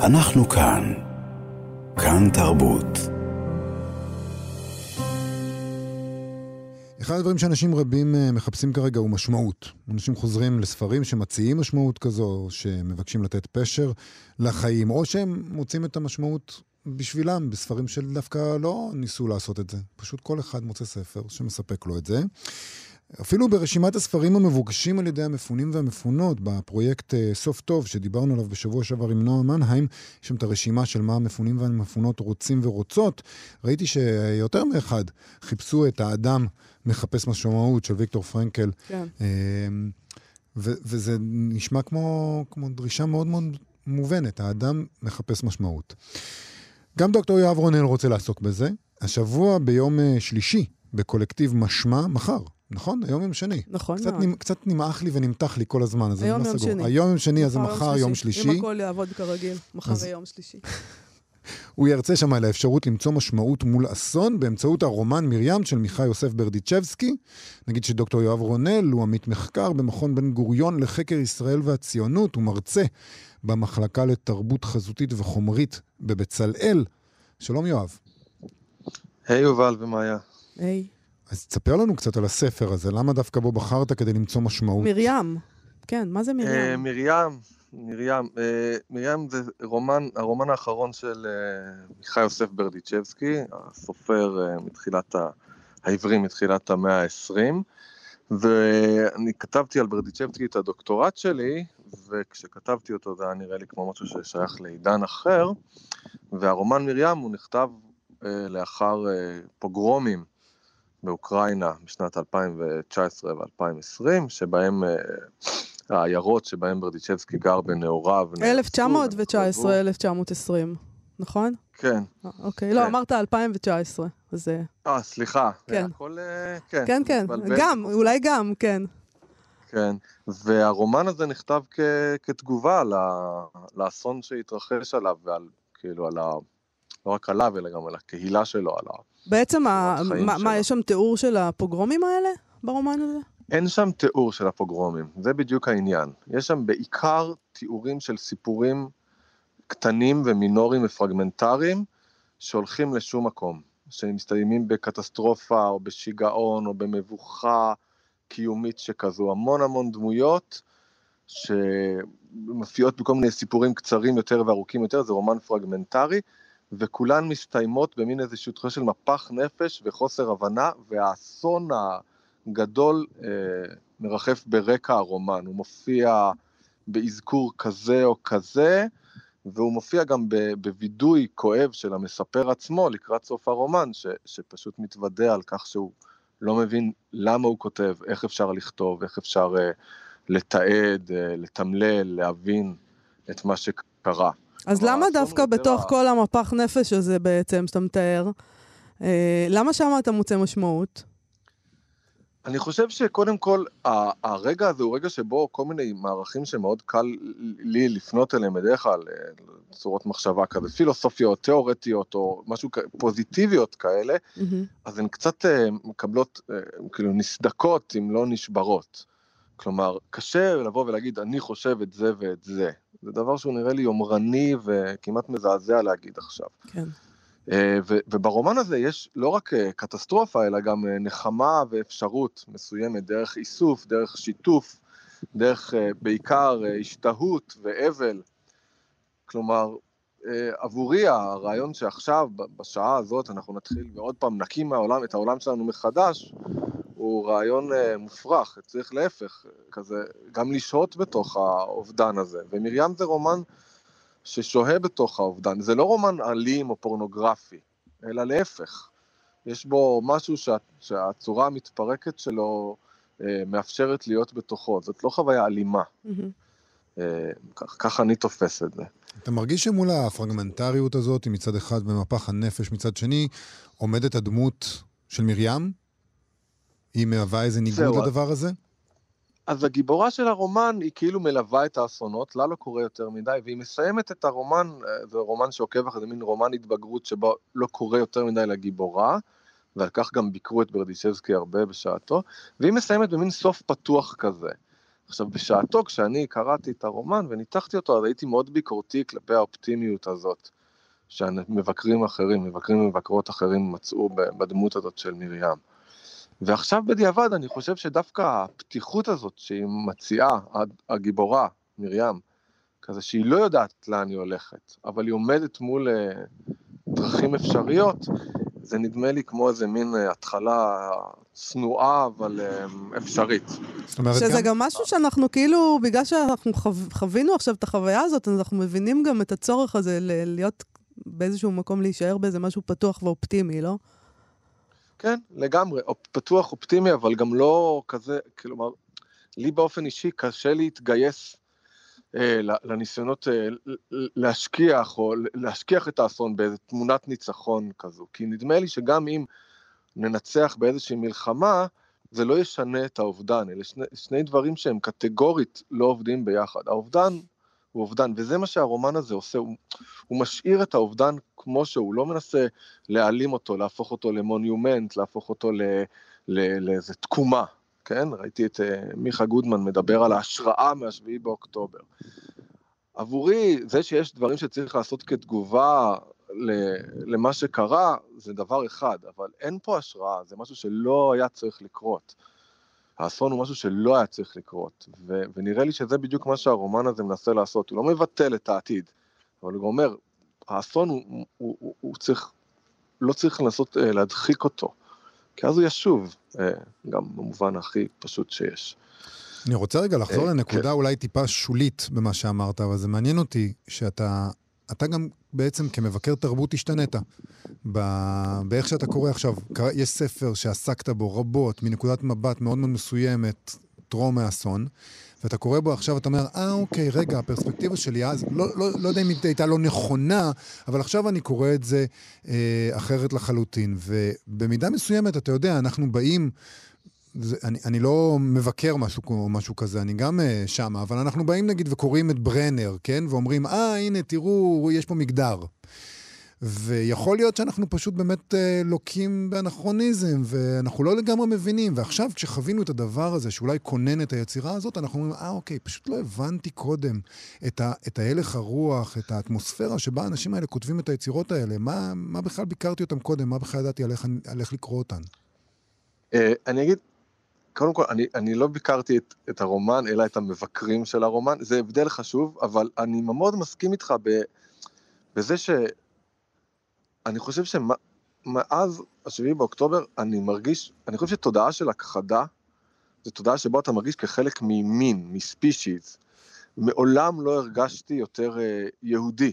אנחנו כאן. כאן תרבות. אחד הדברים שאנשים רבים אה, מחפשים כרגע הוא משמעות. אנשים חוזרים לספרים שמציעים משמעות כזו, שמבקשים לתת פשר לחיים, או שהם מוצאים את המשמעות בשבילם בספרים שדווקא לא ניסו לעשות את זה. פשוט כל אחד מוצא ספר שמספק לו את זה. אפילו ברשימת הספרים המבוקשים על ידי המפונים והמפונות, בפרויקט אה, סוף טוב, שדיברנו עליו בשבוע שעבר עם נועה מנהיים, יש שם את הרשימה של מה המפונים והמפונות רוצים ורוצות. ראיתי שיותר מאחד חיפשו את האדם מחפש משמעות של ויקטור פרנקל. כן. אמ, ו- וזה נשמע כמו, כמו דרישה מאוד מאוד מובנת, האדם מחפש משמעות. גם דוקטור יואב רונן רוצה לעסוק בזה. השבוע ביום אה, שלישי, בקולקטיב משמע, מחר, נכון? היום יום שני. נכון קצת, מאוד. נמ, קצת נמעך לי ונמתח לי כל הזמן, אז אני לא יום סגור. שני. היום יום שני, אז זה מחר יום אם שלישי. הכל יעבוד כרגיל, מחר אז- יום שלישי. הוא ירצה שם על האפשרות למצוא משמעות מול אסון באמצעות הרומן מרים של מיכה יוסף ברדיצ'בסקי. נגיד שדוקטור יואב רונל הוא עמית מחקר במכון בן גוריון לחקר ישראל והציונות, הוא מרצה במחלקה לתרבות חזותית וחומרית בבצלאל. שלום יואב. היי יובל ומאיה. היי. אז תספר לנו קצת על הספר הזה, למה דווקא בו בחרת כדי למצוא משמעות? מרים. כן, מה זה אה, מרים? מרים, מרים, אה, מרים זה רומן, הרומן האחרון של אה, מיכה יוסף ברדיצ'בסקי, הסופר מתחילת ה... העברי מתחילת המאה ה-20, ואני כתבתי על ברדיצ'בסקי את הדוקטורט שלי, וכשכתבתי אותו זה היה נראה לי כמו משהו ששייך לעידן אחר, והרומן מרים הוא נכתב לאחר פוגרומים באוקראינה בשנת 2019 ו-2020, שבהם אה, העיירות שבהם ברדיצ'בסקי גר בנעוריו נהרסו, 1919-1920, נכון? כן. אה, אוקיי. לא, כן. אמרת 2019, אז... אה, אה, סליחה. כן. הכל, אה, כן. כן, כן. גם, אולי גם, כן. כן, והרומן הזה נכתב כ, כתגובה לאסון שהתרחש עליו, ועל, כאילו, על ה... לא רק עליו, אלא גם על הקהילה שלו, על ה... בעצם, ה- מה, מה, שלו. יש שם תיאור של הפוגרומים האלה ברומן הזה? אין שם תיאור של הפוגרומים, זה בדיוק העניין. יש שם בעיקר תיאורים של סיפורים קטנים ומינוריים ופרגמנטריים שהולכים לשום מקום, שמסתיימים בקטסטרופה או בשיגעון או במבוכה קיומית שכזו. המון המון דמויות שמופיעות בכל מיני סיפורים קצרים יותר וארוכים יותר, זה רומן פרגמנטרי, וכולן מסתיימות במין איזושהי תחושה של מפח נפש וחוסר הבנה, והאסון הגדול אה, מרחף ברקע הרומן. הוא מופיע באזכור כזה או כזה, והוא מופיע גם בווידוי כואב של המספר עצמו לקראת סוף הרומן, ש, שפשוט מתוודה על כך שהוא לא מבין למה הוא כותב, איך אפשר לכתוב, איך אפשר אה, לתעד, אה, לתמלל, להבין את מה שקרה. אז למה הוא דווקא בתוך כל המפח נפש הזה בעצם, שאתה מתאר, אה, למה שם אתה מוצא משמעות? אני חושב שקודם כל, הרגע הזה הוא רגע שבו כל מיני מערכים שמאוד קל לי לפנות אליהם בדרך כלל, אה, צורות מחשבה כזה, פילוסופיות, תיאורטיות, או משהו פוזיטיביות כאלה, מהמם. אז הן קצת אה, מקבלות, כאילו נסדקות אם לא נשברות. כלומר, קשה לבוא ולהגיד, אני חושב את זה ואת זה. זה דבר שהוא נראה לי יומרני וכמעט מזעזע להגיד עכשיו. כן. אה, ו- וברומן הזה יש לא רק אה, קטסטרופה, אלא גם אה, נחמה ואפשרות מסוימת, דרך איסוף, דרך שיתוף, דרך בעיקר השתהות ואבל. כלומר, עבורי הרעיון שעכשיו, בשעה הזאת, אנחנו נתחיל ועוד פעם נקים מהעולם, את העולם שלנו מחדש, הוא רעיון אה, מופרך, צריך להפך, כזה, גם לשהות בתוך האובדן הזה. ומרים זה רומן ששוהה בתוך האובדן. זה לא רומן אלים או פורנוגרפי, אלא להפך. יש בו משהו שה, שהצורה המתפרקת שלו אה, מאפשרת להיות בתוכו. זאת לא חוויה אלימה. אה, כך, ככה אני תופס את זה. אתה מרגיש שמול הפרגמנטריות הזאת, מצד אחד במפח הנפש, מצד שני, עומדת הדמות של מרים? היא מהווה איזה ניגוד לדבר הזה? אז הגיבורה של הרומן היא כאילו מלווה את האסונות, לה לא קורה יותר מדי, והיא מסיימת את הרומן, אה, זה רומן שעוקב אחרי זה מין רומן התבגרות שבו לא קורה יותר מדי לגיבורה, ועל כך גם ביקרו את ברדישבסקי הרבה בשעתו, והיא מסיימת במין סוף פתוח כזה. עכשיו, בשעתו, כשאני קראתי את הרומן וניתחתי אותו, אז הייתי מאוד ביקורתי כלפי האופטימיות הזאת, שמבקרים אחרים, מבקרים ומבקרות אחרים מצאו בדמות הזאת של מרים. ועכשיו בדיעבד אני חושב שדווקא הפתיחות הזאת שהיא מציעה, הגיבורה, מרים, כזה שהיא לא יודעת לאן היא הולכת, אבל היא עומדת מול uh, דרכים אפשריות, זה נדמה לי כמו איזה מין uh, התחלה צנועה אבל uh, אפשרית. שזה גם... גם משהו שאנחנו כאילו, בגלל שאנחנו חו... חווינו עכשיו את החוויה הזאת, אנחנו מבינים גם את הצורך הזה ל- להיות באיזשהו מקום להישאר באיזה משהו פתוח ואופטימי, לא? כן, לגמרי, פתוח, אופטימי, אבל גם לא כזה, כלומר, לי באופן אישי קשה להתגייס אה, לניסיונות אה, להשכיח, או להשכיח את האסון באיזה תמונת ניצחון כזו, כי נדמה לי שגם אם ננצח באיזושהי מלחמה, זה לא ישנה את האובדן, אלה שני, שני דברים שהם קטגורית לא עובדים ביחד. האובדן הוא אובדן, וזה מה שהרומן הזה עושה, הוא, הוא משאיר את האובדן כמו שהוא, לא מנסה להעלים אותו, להפוך אותו למוניומנט, להפוך אותו לאיזה תקומה, כן? ראיתי את uh, מיכה גודמן מדבר על ההשראה מהשביעי באוקטובר. עבורי, זה שיש דברים שצריך לעשות כתגובה למה שקרה, זה דבר אחד, אבל אין פה השראה, זה משהו שלא היה צריך לקרות. האסון הוא משהו שלא היה צריך לקרות, ו- ונראה לי שזה בדיוק מה שהרומן הזה מנסה לעשות, הוא לא מבטל את העתיד, אבל הוא אומר, האסון הוא, הוא, הוא, הוא צריך, לא צריך לנסות uh, להדחיק אותו, כי אז הוא ישוב, uh, גם במובן הכי פשוט שיש. אני רוצה רגע לחזור uh, לנקודה כן. אולי טיפה שולית במה שאמרת, אבל זה מעניין אותי שאתה אתה גם בעצם כמבקר תרבות השתנית. באיך שאתה קורא עכשיו, יש ספר שעסקת בו רבות, מנקודת מבט מאוד מאוד מסוימת, טרום האסון, ואתה קורא בו עכשיו, אתה אומר, אה, אוקיי, רגע, הפרספקטיבה שלי אז, לא, לא, לא יודע אם היא הייתה לא נכונה, אבל עכשיו אני קורא את זה אה, אחרת לחלוטין. ובמידה מסוימת, אתה יודע, אנחנו באים... זה, אני, אני לא מבקר משהו, משהו כזה, אני גם uh, שם, אבל אנחנו באים נגיד וקוראים את ברנר, כן? ואומרים, אה, הנה, תראו, יש פה מגדר. ויכול להיות שאנחנו פשוט באמת uh, לוקים באנכרוניזם, ואנחנו לא לגמרי מבינים. ועכשיו, כשחווינו את הדבר הזה, שאולי כונן את היצירה הזאת, אנחנו אומרים, אה, אוקיי, פשוט לא הבנתי קודם את, ה, את ההלך הרוח, את האטמוספירה שבה האנשים האלה כותבים את היצירות האלה. מה, מה בכלל ביקרתי אותם קודם? מה בכלל ידעתי על איך, על איך לקרוא אותן? Uh, אני אגיד, קודם כל, אני, אני לא ביקרתי את, את הרומן, אלא את המבקרים של הרומן, זה הבדל חשוב, אבל אני מאוד מסכים איתך ב, בזה ש... אני חושב שמאז השביעי באוקטובר, אני מרגיש, אני חושב שתודעה של הכחדה, זו תודעה שבו אתה מרגיש כחלק ממין, מספישיז. מעולם לא הרגשתי יותר uh, יהודי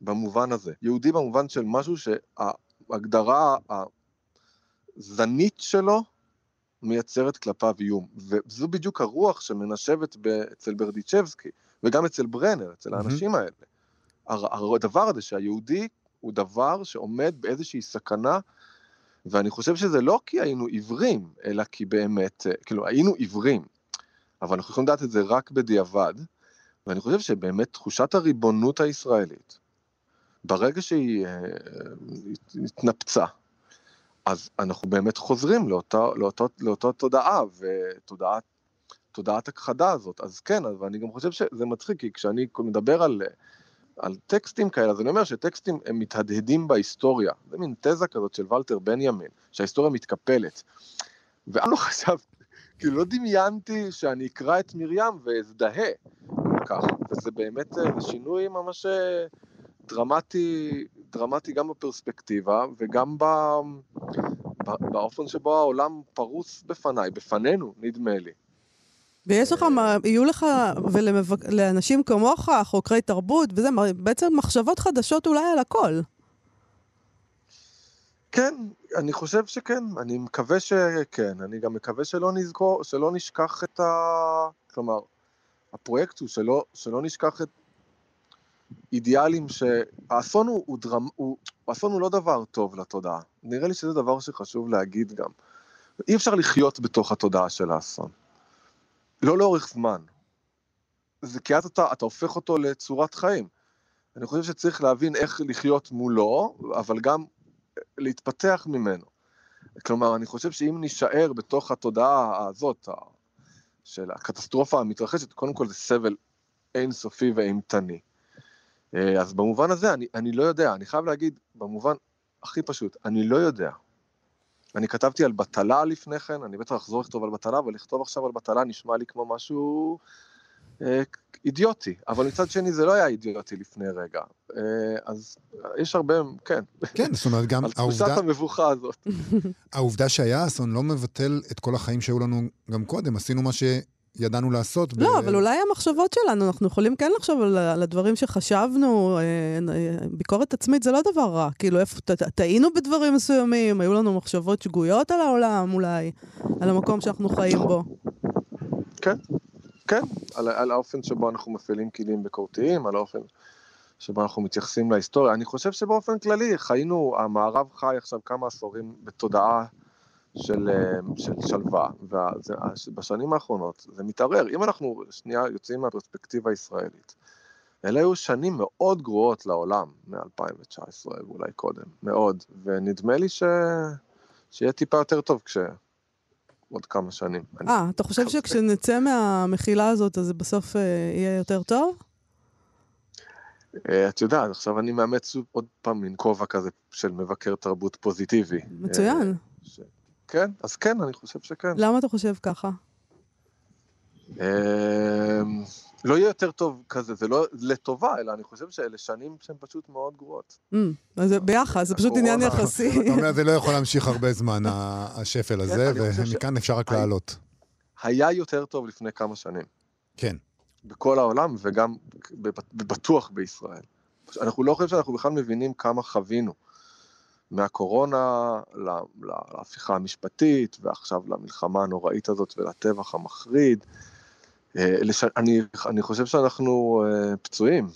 במובן הזה. יהודי במובן של משהו שההגדרה הזנית שלו מייצרת כלפיו איום. וזו בדיוק הרוח שמנשבת אצל ברדיצ'בסקי, וגם אצל ברנר, אצל האנשים האלה. הדבר הזה שהיהודי הוא דבר שעומד באיזושהי סכנה, ואני חושב שזה לא כי היינו עיוורים, אלא כי באמת, כאילו היינו עיוורים, אבל אנחנו יכולים לדעת את זה רק בדיעבד, ואני חושב שבאמת תחושת הריבונות הישראלית, ברגע שהיא אה, התנפצה, אז אנחנו באמת חוזרים לאותה תודעה, ותודעת תודעת הכחדה הזאת. אז כן, ואני גם חושב שזה מצחיק, כי כשאני מדבר על, על טקסטים כאלה, אז אני אומר שטקסטים הם מתהדהדים בהיסטוריה. זה מין תזה כזאת של ולטר בנימין, שההיסטוריה מתקפלת. ואני לא חשבתי, כאילו לא דמיינתי שאני אקרא את מרים ואזדהה כך, וזה באמת אה, שינוי ממש אה, דרמטי, דרמטי גם בפרספקטיבה וגם ב, באופן שבו העולם פרוס בפניי, בפנינו, נדמה לי. ויש לך, יהיו לך, ולאנשים כמוך, חוקרי תרבות, וזה בעצם מחשבות חדשות אולי על הכל. כן, אני חושב שכן, אני מקווה שכן, אני גם מקווה שלא נזכור, שלא נשכח את ה... כלומר, הפרויקט הוא שלא, שלא נשכח את אידיאלים שהאסון הוא, הוא, דרמ... הוא, האסון הוא לא דבר טוב לתודעה. נראה לי שזה דבר שחשוב להגיד גם. אי אפשר לחיות בתוך התודעה של האסון. לא לאורך זמן. זה כי אז אתה, אתה הופך אותו לצורת חיים. אני חושב שצריך להבין איך לחיות מולו, אבל גם להתפתח ממנו. כלומר, אני חושב שאם נישאר בתוך התודעה הזאת, של הקטסטרופה המתרחשת, קודם כל זה סבל אינסופי ואימתני. אה, אז במובן הזה, אני, אני לא יודע, אני חייב להגיד, במובן הכי פשוט, אני לא יודע. אני כתבתי על בטלה לפני כן, אני בטח אחזור לכתוב על בטלה, אבל לכתוב עכשיו על בטלה נשמע לי כמו משהו אה, אידיוטי, אבל מצד שני זה לא היה אידיוטי לפני רגע. אה, אז יש הרבה, כן. כן, זאת אומרת, גם על תחושת העובדה, המבוכה הזאת. העובדה שהיה אסון לא מבטל את כל החיים שהיו לנו גם קודם. עשינו מה שידענו לעשות. ב- לא, אבל אולי המחשבות שלנו, אנחנו יכולים כן לחשוב על, על הדברים שחשבנו. אה, אה, ביקורת עצמית זה לא דבר רע. כאילו, איפה, טעינו בדברים מסוימים, היו לנו מחשבות שגויות על העולם אולי, על המקום שאנחנו חיים בו. כן, כן, על, על האופן שבו אנחנו מפעילים כלים ביקורתיים, על האופן שבו אנחנו מתייחסים להיסטוריה. אני חושב שבאופן כללי חיינו, המערב חי עכשיו כמה עשורים בתודעה של, אה, של שלווה, ובשנים האחרונות זה מתערער. אם אנחנו שנייה יוצאים מהפרספקטיבה הישראלית, אלה היו שנים מאוד גרועות לעולם, מ-2019 ואולי קודם, מאוד, ונדמה לי ש... שיהיה טיפה יותר טוב כש... עוד כמה שנים. אה, אתה חושב שכשנצא מהמחילה הזאת, אז זה בסוף אה, יהיה יותר טוב? אה, את יודעת, עכשיו אני מאמץ עוד פעם מין כובע כזה של מבקר תרבות פוזיטיבי. מצוין. אה, ש... כן, אז כן, אני חושב שכן. למה אתה חושב ככה? אה, לא יהיה יותר טוב כזה, זה לא לטובה, אלא אני חושב שאלה שנים שהן פשוט מאוד גרועות. Mm, אז זה ביחד, זה פשוט עניין. יחסי. אתה אומר, זה לא יכול להמשיך הרבה זמן, השפל הזה, חושב ש- ומכאן אפשר רק לעלות. היה יותר טוב לפני כמה שנים, כן. בכל העולם וגם בטוח בישראל. אנחנו לא חושבים שאנחנו בכלל מבינים כמה חווינו. מהקורונה להפיכה המשפטית, ועכשיו למלחמה הנוראית הזאת ולטבח המחריד. אה. אני, אני חושב שאנחנו אה, פצועים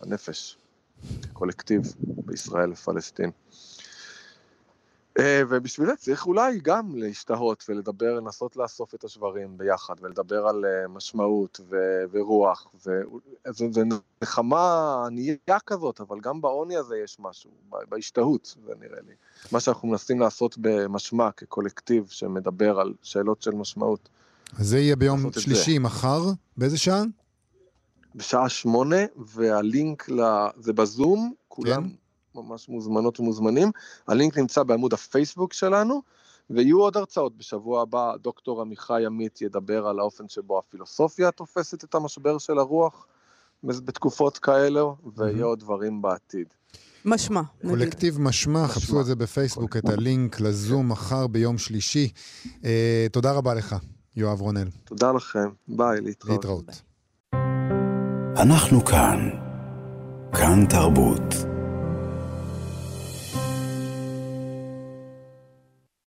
בנפש, כקולקטיב בישראל ופלסטין. אה, ובשביל זה צריך אולי גם להשתהות ולדבר, לנסות לאסוף את השברים ביחד, ולדבר על אה, משמעות ו- ורוח, וזו נחמה ענייה כזאת, אבל גם בעוני הזה יש משהו, בהשתהות, זה נראה לי. מה שאנחנו מנסים לעשות במשמע כקולקטיב שמדבר על שאלות של משמעות. אז זה יהיה ביום שלישי, מחר, באיזה שעה? בשעה שמונה, והלינק ל... זה בזום, כולם כן. ממש מוזמנות ומוזמנים. הלינק נמצא בעמוד הפייסבוק שלנו, ויהיו עוד הרצאות בשבוע הבא. דוקטור עמיחי עמית ידבר על האופן שבו הפילוסופיה תופסת את המשבר של הרוח בתקופות כאלו, ויהיו עוד דברים בעתיד. משמע, נגיד. קולקטיב משמע, חפשו את זה בפייסבוק, את הלינק לזום מחר ביום שלישי. אה, תודה רבה לך, יואב רונל. תודה לכם, ביי, להתראות. להתראות. אנחנו כאן. כאן תרבות.